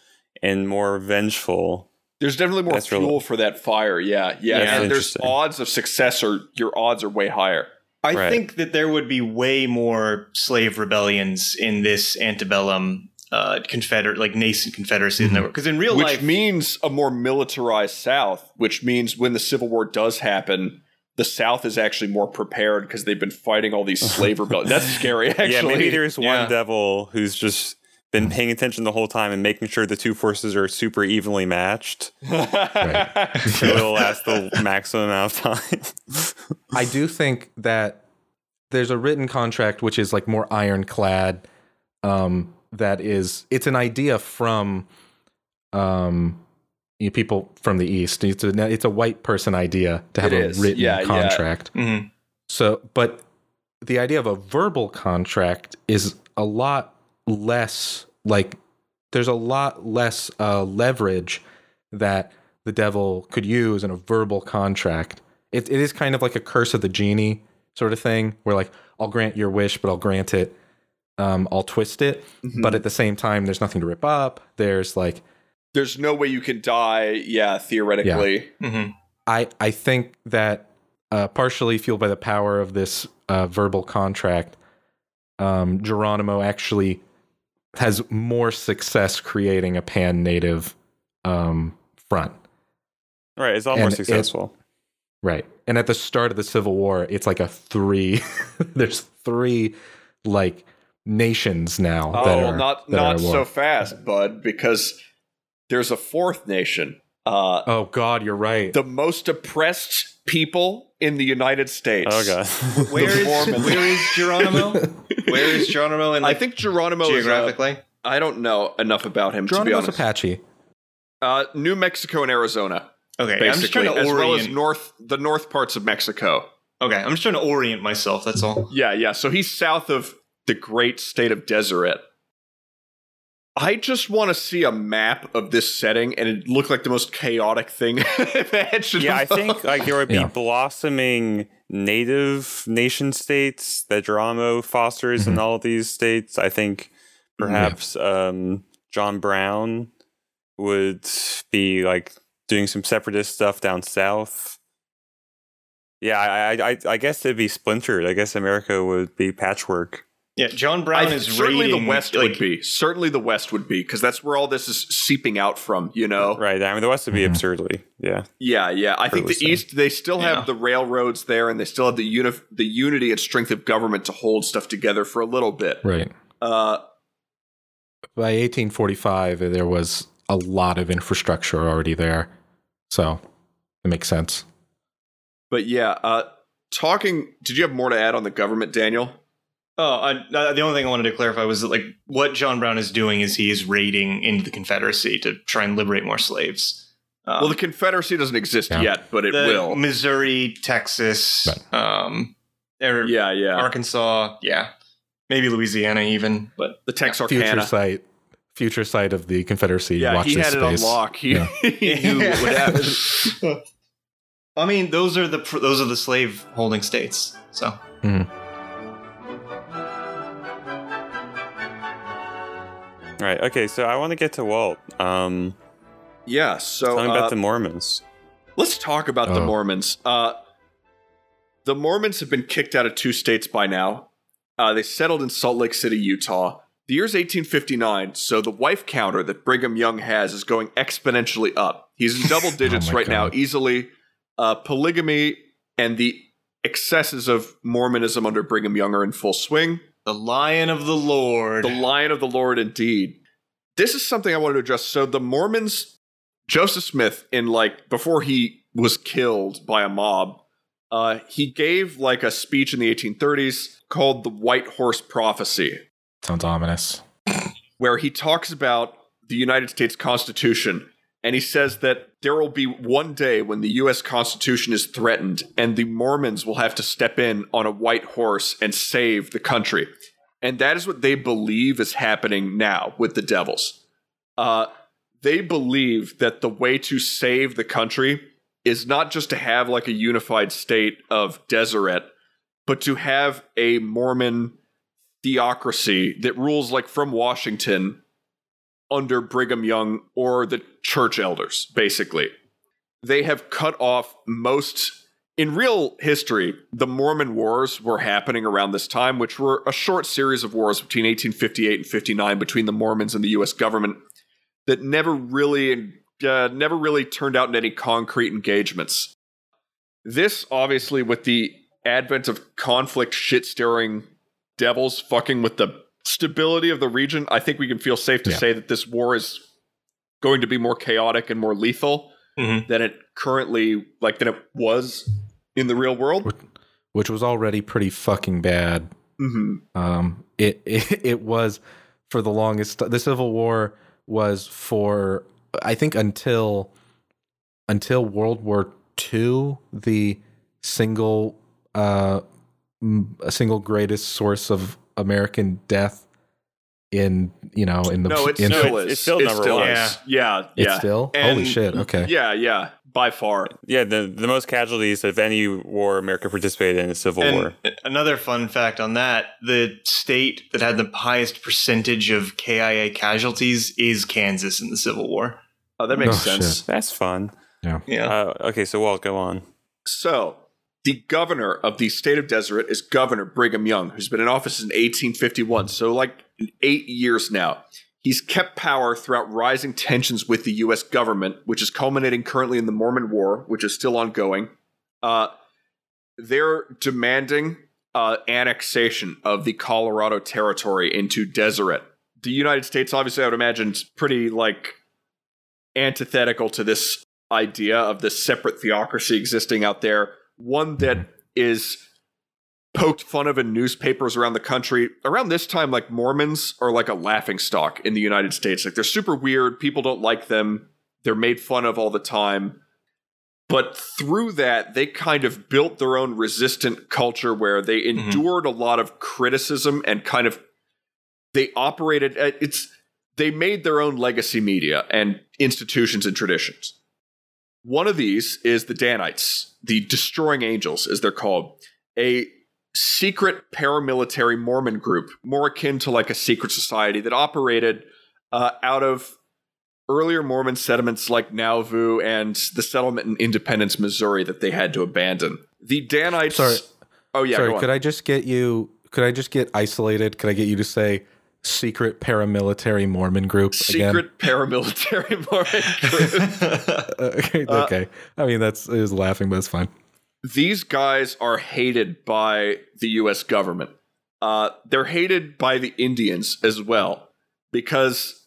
and more vengeful. There's definitely more That's fuel really- for that fire. Yeah, yeah. Yeah, and there's odds of success, or your odds are way higher. I Right. think that there would be way more slave rebellions in this antebellum uh, Confederate, like nascent Confederacy than there were. Because in real which life, which means a more militarized South, which means when the Civil War does happen, the South is actually more prepared because they've been fighting all these slave rebellions. That's [LAUGHS] scary, actually. yeah, maybe there's Yeah. one devil who's just been paying attention the whole time and making sure the two forces are super evenly matched. So it'll last the maximum amount of time. I do think that there's a written contract which is like more ironclad. Um, that is, it's an idea from um, you know, people from the east. It's a it's a white person idea to have a written Yeah, yeah. contract. Mhm. So, but the idea of a verbal contract is a lot less like there's a lot less uh, leverage that the devil could use in a verbal contract. It, it is kind of like a curse of the genie sort of thing, where like I'll grant your wish, but I'll grant it, um, I'll twist it, Mhm. but at the same time, there's nothing to rip up. There's like there's no way you can die. Yeah, theoretically. Mhm. I I think that uh, partially fueled by the power of this uh, verbal contract, um, Geronimo actually has more success creating a pan native um, front. right, it's all more And it- successful. Right. And at the start of the Civil War, it's like a three. [LAUGHS] there's three like nations now. that Oh, are, not that not at so fast, bud, because there's a fourth nation. Uh, Oh God, you're right. the most oppressed people in the United States. oh god. [LAUGHS] where is where is Geronimo? [LAUGHS] Where is Geronimo? In, I think Geronimo is. Uh, geographically. I don't know enough about him to be Geronimo's honest. Apache. Uh, New Mexico and Arizona, okay, I'm just trying to as orient. well as north the north parts of Mexico. okay, I'm just trying to orient myself. That's all. Yeah, yeah. So he's south of the great state of Deseret. I just want to see a map of this setting, and it looked like the most chaotic thing [LAUGHS] imaginable. yeah, I think like there would be Yeah. blossoming native nation states that Geronimo fosters in all of these states. I think perhaps um, John Brown would be like doing some separatist stuff down south. Yeah, I, I, I- I guess it'd be splintered. I guess America would be patchwork. Yeah, John Brown I, is certainly raiding, the West like, would be. Certainly the West would be because that's where all this is seeping out from. You know. Right. I mean, the West would be Mhm. absurdly. Yeah. Yeah, yeah. I think the Fairly so. East they still have Yeah. the railroads there, and they still have the uni- the unity and strength of government to hold stuff together for a little bit. Right. Uh, By 1845, there was a lot of infrastructure already there, so it makes sense. but yeah, uh, talking. Did you have more to add on the government, Daniel? Oh, I, uh, the only thing I wanted to clarify was that, like, what John Brown is doing is he is raiding into the Confederacy to try and liberate more slaves. Um, well, the Confederacy doesn't exist Yeah. yet, but it the will. Missouri, Texas, Right. um, or Yeah, yeah. Arkansas, yeah, maybe Louisiana even, but the Future site, future site of the Confederacy. Yeah, Watch he this had it on lock. He, Yeah. [LAUGHS] he knew what would happen. [LAUGHS] I mean, those are the those are the slave holding states. So Right. Okay. So I want to get to Walt. Um, Yeah, so tell me uh, about the Mormons. let's talk about the Oh. Mormons. Uh, the Mormons have been kicked out of two states by now. Uh, they settled in Salt Lake City, Utah. The year's 1859, so the wife counter that Brigham Young has is going exponentially up. He's in [LAUGHS] double digits my right now, easily. Uh, polygamy and the excesses of Mormonism under Brigham Young are in full swing. The Lion of the Lord. The lion of the Lord, indeed. This is something I wanted to address. So the Mormons, Joseph Smith, in like before he was killed by a mob, uh, he gave like a speech in the 1830s called the White Horse Prophecy, Sounds ominous. where he talks about the United States Constitution. And he says that there will be one day when the U.S. Constitution is threatened and the Mormons will have to step in on a white horse and save the country. And that is what they believe is happening now with the Devils. Uh, they believe that the way to save the country is not just to have like a unified state of Deseret, but to have a Mormon theocracy that rules like from Washington under Brigham Young or the church elders, basically. They have cut off most. In real history, the Mormon Wars were happening around this time, which were a short series of wars between 1858 and 59 between the Mormons and the U.S. government that never really, uh, never really turned out in any concrete engagements. This, obviously, with the advent of conflict, shit stirring devils fucking with the stability of the region, I think we can feel safe to Yeah. say that this war is going to be more chaotic and more lethal Mhm. than it currently like than it was in the real world. Which- Which was already pretty fucking bad. hmm Um, it, [LAUGHS] it it was for the longest. The Civil War was for I think until until World War II, the single uh, m- a single greatest source of American death in you know in the No, it in, still it's is. still It number still one. is. Yeah, it's yeah. still And- holy shit. Okay, Yeah, yeah, by far. Yeah, the the most casualties of any war America participated in is Civil And War. another fun fact on that: the state that had the highest percentage of KIA casualties is Kansas in the Civil War. Oh, that makes Oh, sense. That's fun. Yeah, Uh, okay, so Walt, go on. So, the governor of the state of Deseret is Governor Brigham Young, who's been in office since 1851. So, like eight years now. He's kept power throughout rising tensions with the U.S. government, which is culminating currently in the Mormon War, which is still ongoing. Uh, they're demanding uh, annexation of the Colorado Territory into Deseret. The United States, obviously, I would imagine, is pretty like antithetical to this idea of this separate theocracy existing out there. One that is poked fun of in newspapers around the country. Around this time, like Mormons are like a laughing stock in the United States. Like they're super weird. People don't like them. They're made fun of all the time. But through that, they kind of built their own resistant culture where they Mhm. endured a lot of criticism and kind of they operated uh, it's they made their own legacy media and institutions and traditions. One of these is the Danites, the Destroying Angels, as they're called, a secret paramilitary Mormon group, more akin to like a secret society that operated uh, out of earlier Mormon settlements like Nauvoo and the settlement in Independence, Missouri, that they had to abandon. The Danites. Sorry. Oh yeah. Sorry, could I just get you? Could I just get isolated? Could I get you to say secret paramilitary Mormon group again? Secret paramilitary [LAUGHS] Mormon group. [LAUGHS] Okay, Uh. I mean, that's it was laughing, but it's fine. these guys are hated by the US government. Uh, they're hated by the Indians as well because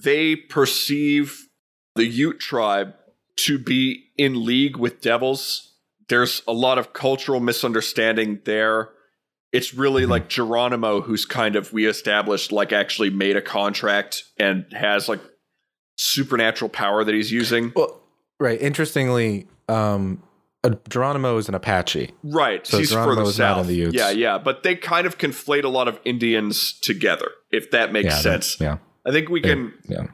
they perceive the Ute tribe to be in league with devils. There's a lot of cultural misunderstanding there. It's really Mhm. like Geronimo, who's kind of we established, like actually made a contract and has like supernatural power that he's using. Well, right. Interestingly, um, uh, Geronimo is an Apache. Right. So he's Geronimo further is not in south. Yeah, yeah. But they kind of conflate a lot of Indians together, if that makes yeah, sense. that- Yeah, I think we They- can yeah.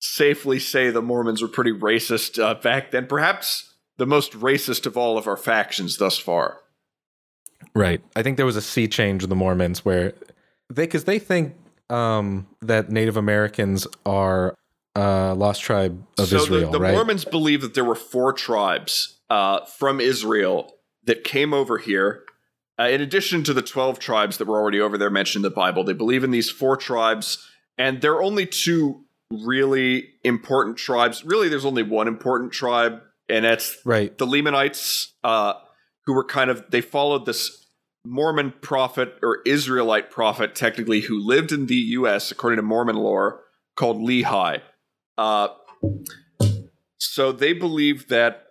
safely say the Mormons were pretty racist uh, back then. Perhaps the most racist of all of our factions thus far. Right. I think there was a sea change in the Mormons where they, because they think um, that Native Americans are uh, lost tribe of so Israel, the, the right? Mormons believe that there were four tribes uh, from Israel that came over here. Uh, in addition to the 12 tribes that were already over there mentioned in the Bible, they believe in these four tribes, and there are only two really important tribes. Really, there's only one important tribe, and that's right. the Lamanites, uh, who were kind of, they followed this Mormon prophet or Israelite prophet, technically, who lived in the U.S., according to Mormon lore, called Lehi. Uh, so they believe that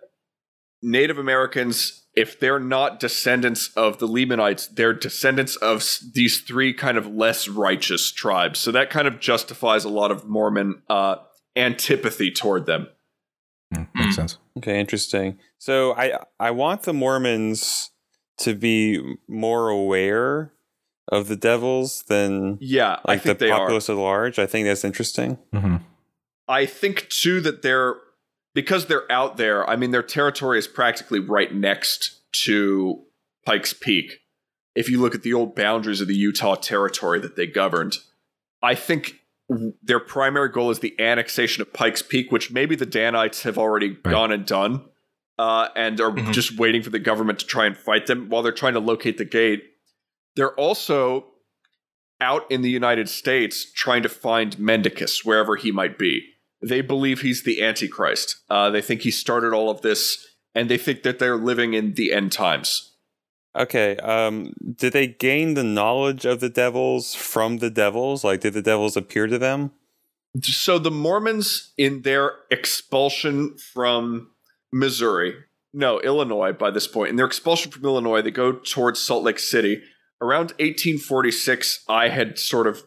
Native Americans, if they're not descendants of the Lamanites, they're descendants of these three kind of less righteous tribes. So that kind of justifies a lot of Mormon uh, antipathy toward them. Makes sense. Okay, interesting. So I I want the Mormons to be more aware of the devils than Yeah, I like the think they are. populace at large. I think that's interesting. hmm I think too that they're because they're out there. I mean, their territory is practically right next to Pikes Peak. If you look at the old boundaries of the Utah territory that they governed, I think w- their primary goal is the annexation of Pikes Peak, which maybe the Danites have already Right. gone and done, uh, and are Mhm. just waiting for the government to try and fight them while they're trying to locate the gate. They're also out in the United States trying to find Mendicus wherever he might be. They believe he's the Antichrist. Uh, they think he started all of this, and they think that they're living in the end times. Okay. Um, did they gain the knowledge of the devils from the devils? Like, did the devils appear to them? So the Mormons, in their expulsion from Missouri, no, Illinois by this point, in their expulsion from Illinois, they go towards Salt Lake City. Around 1846, I had sort of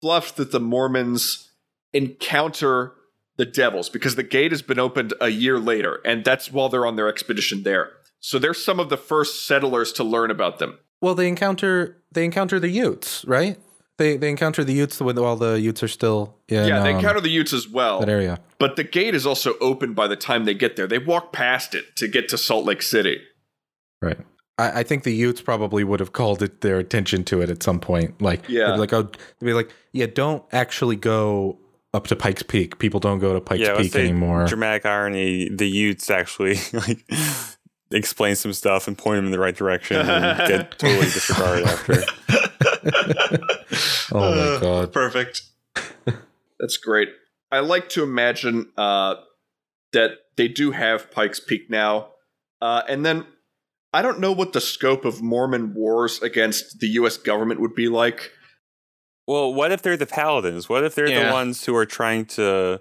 fluffed that the Mormons encounter the devils because the gate has been opened a year later, and that's while they're on their expedition there. So they're some of the first settlers to learn about them. Well, they encounter they encounter the Utes, right? They they encounter the Utes when while the Utes are still in yeah, they um, encounter the Utes as well. that area. But the gate is also open by the time they get there. They walk past it to get to Salt Lake City. Right. I, I think the Utes probably would have called it their attention to it at some point. Like, Yeah. they'd be like, oh, they'd be like, yeah, don't actually go up to Pikes Peak. People don't go to Pikes yeah, Peak anymore. Dramatic irony. The Utes actually [LAUGHS] like explain some stuff and point them in the right direction and [LAUGHS] get totally disregarded after. [LAUGHS] Oh my Uh, God. Perfect. That's great. I like to imagine uh, that they do have Pikes Peak now. Uh, and then I don't know what the scope of Mormon wars against the U.S. government would be like. Well, what if they're the paladins? What if they're Yeah. the ones who are trying to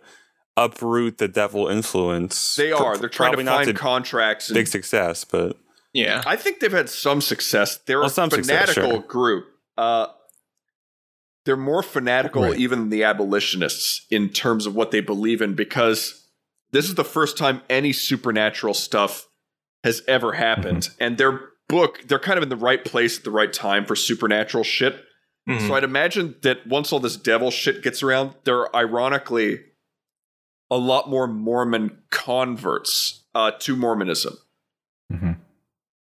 uproot the devil influence? They are. They're trying to probably not find contracts. And big success, but Yeah. I think they've had some success. They're Well, a some success, fanatical sure. group. Uh, they're more fanatical Right. even than the abolitionists in terms of what they believe in because this is the first time any supernatural stuff has ever happened. Mm-hmm. And their book, they're kind of in the right place at the right time for supernatural shit. Mhm. So I'd imagine that once all this devil shit gets around, they're ironically a lot more Mormon converts uh, to Mormonism. Mhm.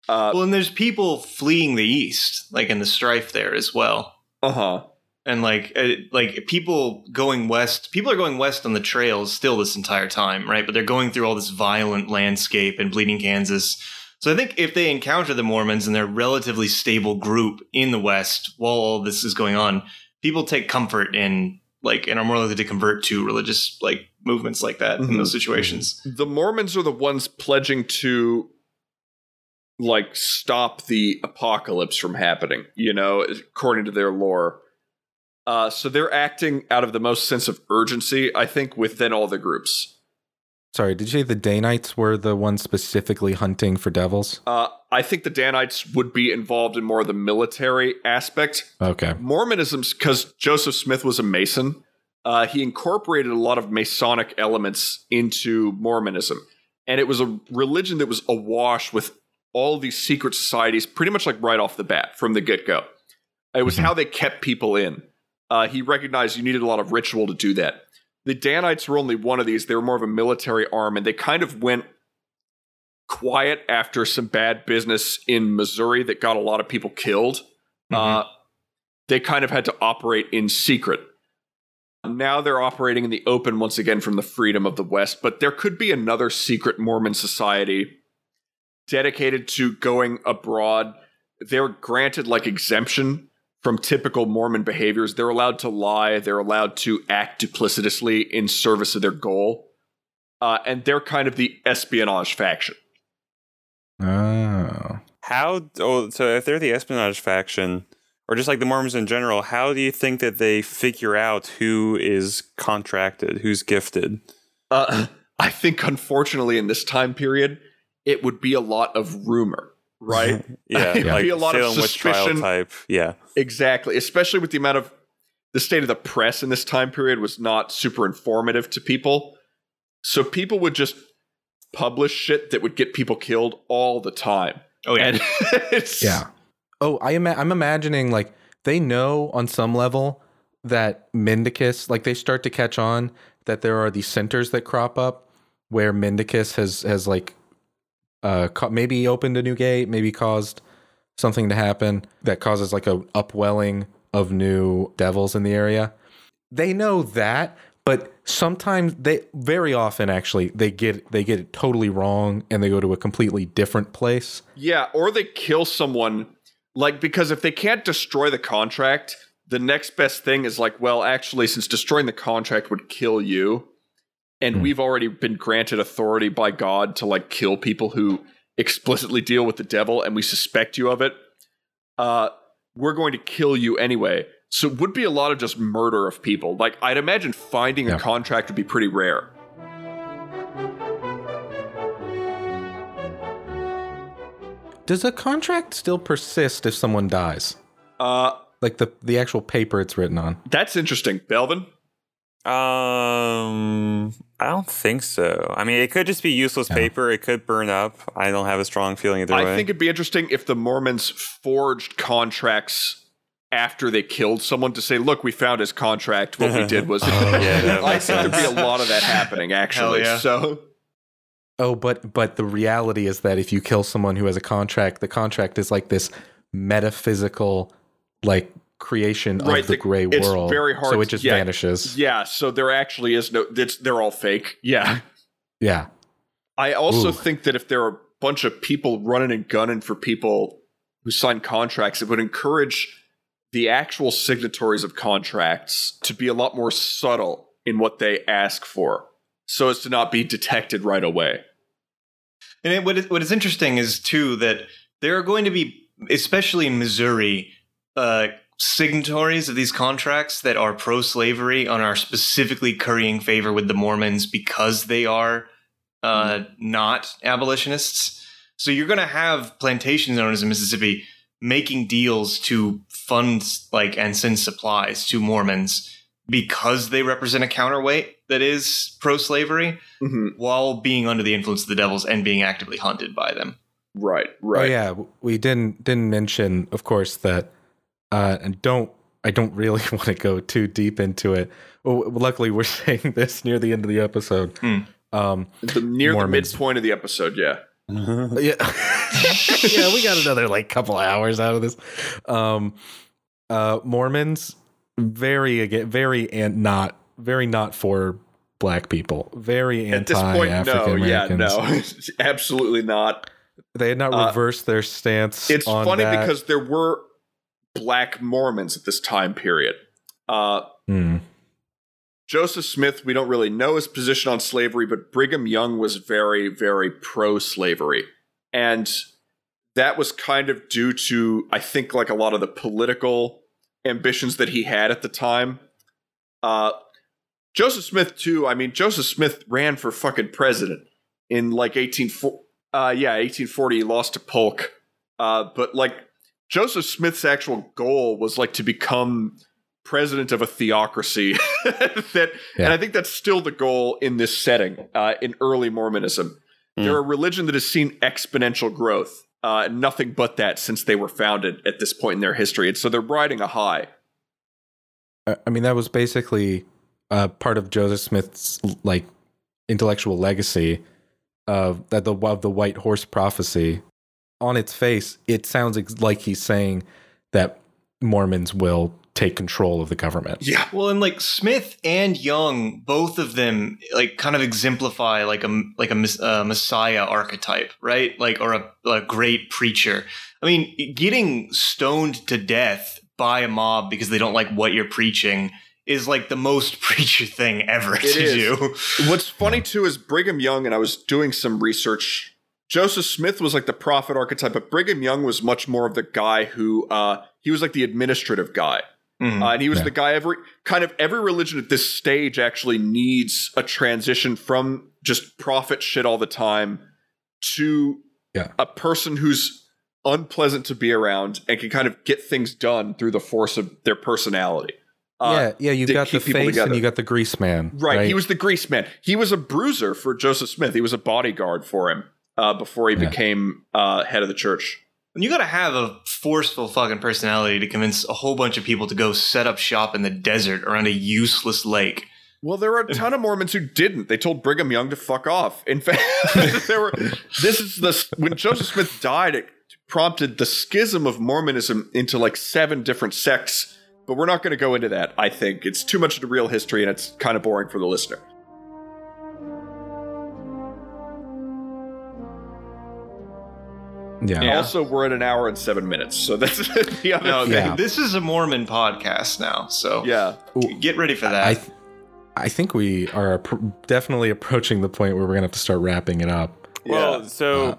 Uh well, and there's people fleeing the east, like in the strife there as well. Uh huh. and like uh, like people going west people are going west on the trails still this entire time right but they're going through all this violent landscape in bleeding kansas so i think if they encounter the mormons and they're a relatively stable group in the west while all this is going on people take comfort in like and are more likely to convert to religious like movements like that in Mhm. those situations the Mormons are the ones pledging to like stop the apocalypse from happening, you know, according to their lore. Uh, so they're acting out of the most sense of urgency, I think, within all the groups. Sorry, did you say the Danites were the ones specifically hunting for devils? Uh, I think the Danites would be involved in more of the military aspect. Okay. Mormonism's because Joseph Smith was a Mason. Uh, he incorporated a lot of Masonic elements into Mormonism, and it was a religion that was awash with all these secret societies, pretty much like right off the bat from the get go. It was Mhm. how they kept people in. Uh, he recognized you needed a lot of ritual to do that. The Danites were only one of these; they were more of a military arm, and they kind of went quiet after some bad business in Missouri that got a lot of people killed. Uh, they kind of had to operate in secret. Now they're operating in the open once again from the freedom of the West, but there could be another secret Mormon society dedicated to going abroad. They're granted like exemption from typical Mormon behaviors. They're allowed to lie, they're allowed to act duplicitously in service of their goal. Uh, and they're kind of the espionage faction. Oh. How? Oh, so if they're the espionage faction, or just like the Mormons in general, how do you think that they figure out who is contracted, who's gifted? Uh, [LAUGHS] I think, unfortunately, in this time period, it would be a lot of rumor, right? [LAUGHS] yeah, [LAUGHS] It'd like be a lot of Salem witch trial suspicion. type. Yeah, Exactly, especially with the amount of the state of the press in this time period was not super informative to people. So people would just publish shit that would get people killed all the time. Oh yeah. It's Yeah. Oh, I ima- I'm imagining like they know on some level that Mendicus, like they start to catch on that there are these centers that crop up where Mendicus has has like uh maybe opened a new gate, maybe caused something to happen that causes like a upwelling of new devils in the area. They know that, but sometimes they very often actually they get they get it totally wrong and they go to a completely different place. Yeah, or they kill someone like because if they can't destroy the contract, the next best thing is like, well, actually since destroying the contract would kill you and Hmm. we've already been granted authority by God to like kill people who explicitly deal with the devil and we suspect you of it, uh we're going to kill you anyway. So it would be a lot of just murder of people. Like I'd imagine finding Yeah. a contract would be pretty rare. Does a contract still persist if someone dies? Uh Like the the actual paper it's written on. that's interesting. Belvin? Um, I don't think so. I mean, it could just be useless Yeah. paper. It could burn up. I don't have a strong feeling either I way. I think it'd be interesting if the Mormons forged contracts after they killed someone to say, "Look, we found his contract. What we [LAUGHS] did was." [LAUGHS] yeah, I makes think there'd be a lot of that happening, [LAUGHS] actually. Yeah. So, Oh, but but the reality is that if you kill someone who has a contract, the contract is like this metaphysical like creation Right, of the the- gray it's world. very hard So it just yeah. vanishes. yeah, so there actually is no. It's, they're all fake. Yeah. Yeah. I also Ooh. think that if there are a bunch of people running and gunning for people who sign contracts, it would encourage the actual signatories of contracts to be a lot more subtle in what they ask for so as to not be detected right away. And it, what, is, what is interesting is too that there are going to be, especially in Missouri, uh, signatories of these contracts that are pro-slavery and are specifically currying favor with the Mormons because they are uh, not abolitionists. So you're going to have plantation owners in Mississippi making deals to fund like and send supplies to Mormons because they represent a counterweight that is pro-slavery Mhm. while being under the influence of the devils and being actively hunted by them. Right, Oh right. yeah, we didn't didn't mention, of course, that uh, and don't I don't really [LAUGHS] want to go too deep into it. Well, luckily, we're [LAUGHS] saying this near the end of the episode. Hmm. Um, The, near Mormons. the midpoint of the episode, yeah. [LAUGHS] yeah, yeah, we got another like couple hours out of this. Um, uh, Mormons very again very and not very not for black people. Very anti point, African no, yeah, Americans. no, [LAUGHS] absolutely not. They had not Uh, reversed their stance. It's funny that. because there were black Mormons at this time period. Uh, Hmm. Joseph Smith, we don't really know his position on slavery, but Brigham Young was very, very pro slavery. And that was kind of due to, I think, like a lot of the political ambitions that he had at the time. Uh, Joseph Smith, too. I mean, Joseph Smith ran for fucking president in like 1840. Uh, yeah, 1840. He lost to Polk. Uh, but like, Joseph Smith's actual goal was like to become president of a theocracy [LAUGHS] that Yeah. and i think that's still the goal in this setting uh, in early mormonism they're a religion that has seen exponential growth uh, nothing but that since they were founded at this point in their history and so they're riding a high I I mean, that was basically uh, part of Joseph Smith's like intellectual legacy of that the of the white horse prophecy. On its face, it sounds ex- like he's saying that Mormons will take control of the government. Yeah. Well, and like Smith and Young, both of them like kind of exemplify like a like a mes- uh, messiah archetype, right? Like or a, a great preacher. I mean, getting stoned to death by a mob because they don't like what you're preaching is like the most [LAUGHS] preacher thing ever to is. do. What's funny too is Brigham Young, and I was doing some research. Joseph Smith was like the prophet archetype, but Brigham Young was much more of the guy who uh, he was like the administrative guy. Mhm. Uh, and he was Yeah. the guy every kind of every religion at this stage actually needs a transition from just prophet shit all the time to Yeah. a person who's unpleasant to be around and can kind of get things done through the force of their personality. Uh, yeah, yeah, you've got the face together. and you got the grease man. Right, He was the grease man. He was a bruiser for Joseph Smith. He was a bodyguard for him uh, before he Yeah. became uh, head of the church. And you got to have a forceful fucking personality to convince a whole bunch of people to go set up shop in the desert around a useless lake. Well, there were a ton of Mormons who didn't. They told Brigham Young to fuck off. In fact, [LAUGHS] there were. This is the when Joseph Smith died. It prompted the schism of Mormonism into like seven different sects. But we're not going to go into that. I think it's too much into real history, and it's kind of boring for the listener. Yeah. Yeah. Also, we're at an hour and seven minutes, so that's [LAUGHS] the other No, thing. Yeah. this is a Mormon podcast now, so Yeah. get ready for that. I th- I think we are appro- definitely approaching the point where we're gonna have to start wrapping it up. Well, Yeah. so Uh,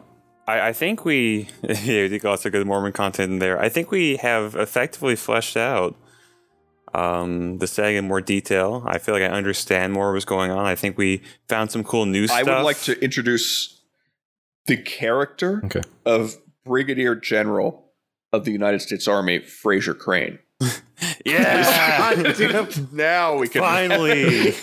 I, I think we, [LAUGHS] yeah, we think lots of good Mormon content in there. I think we have effectively fleshed out um, the setting in more detail. I feel like I understand more what was going on. I think we found some cool new I stuff. would like to introduce the character Okay. of Brigadier General of the United States Army, Frasier Crane. [LAUGHS] [LAUGHS] yeah, [LAUGHS] now we can finally,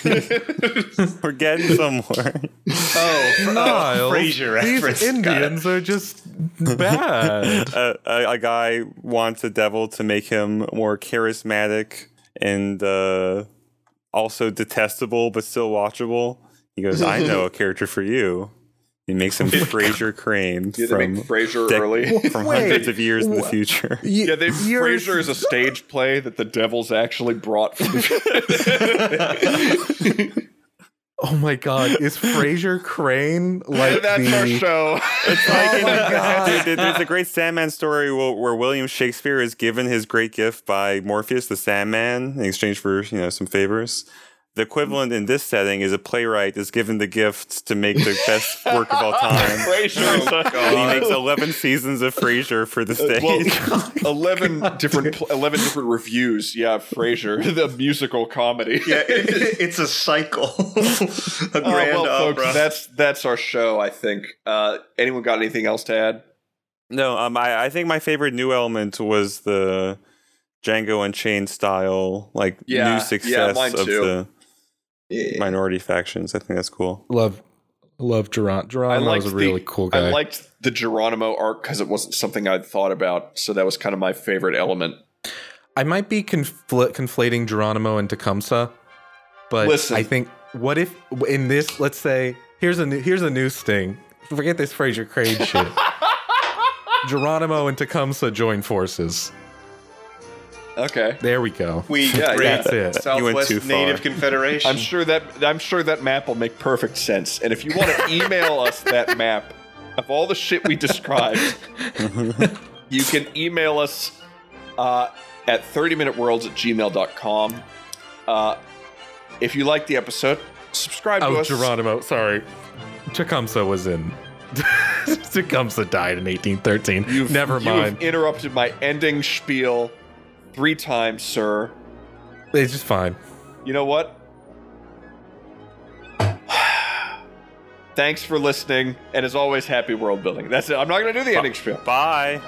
we're getting somewhere. oh, Niles, Frasier reference. These Got. Indians are just bad. a, a, a guy wants a devil to make him more charismatic and uh, also detestable but still watchable. He goes, "I know a character for you." He makes him [LAUGHS] Frasier Crane Yeah, they from make Frasier dec- early. [LAUGHS] from Wait, hundreds of years in the wha- future. [LAUGHS] yeah, they, You're- Frasier is a stage play that the Devils actually brought from. Oh my god, is Frasier Crane like That's the our show. It's oh like Oh in- my [LAUGHS] God. Dude, dude, there's a great Sandman story where, where William Shakespeare is given his great gift by Morpheus, the Sandman, in exchange for you know some favors. The equivalent in this setting is a playwright is given the gift to make the best work of all [LAUGHS] time. Frasier. and he makes 11 seasons of Frasier for the [LAUGHS] stage. well, [LAUGHS] eleven different pl- eleven different reviews. Yeah, Frasier, the musical comedy. yeah, it, it's a cycle, a Oh, grand well, opera. folks, that's that's our show. I think. Uh, anyone got anything else to add? no, um, I, I think my favorite new element was the Django Unchained style, like Yeah, yeah, new success mine of too. The minority factions. I think that's cool. love love Geron- Geronimo was a really the- cool guy. I liked the Geronimo arc because it wasn't something I'd thought about, so that was kind of my favorite element. I might be confl- conflating Geronimo and Tecumseh, but Listen. I think what if in this, let's say, here's a new, here's a new sting. Forget this Frasier Crane shit. [LAUGHS] Geronimo and Tecumseh join forces. Okay, There we go. we Yeah, great [LAUGHS] yeah. That's it. You went Southwest too far. Native Confederation. I'm sure that I'm sure that map will make perfect sense. And if you want to [LAUGHS] email us that map of all the shit we described, [LAUGHS] you can email us uh, at 30minuteworlds at gmail.com. Uh, if you like the episode, subscribe to us. Oh. Geronimo. Sorry. Tecumseh was in. Tecumseh died in 1813. You've, Never you mind. have interrupted my ending spiel three times, sir. It's just fine. You know what? [SIGHS] Thanks for listening, and as always, happy world building. That's it. I'm not going to do the ending spiel. Bye.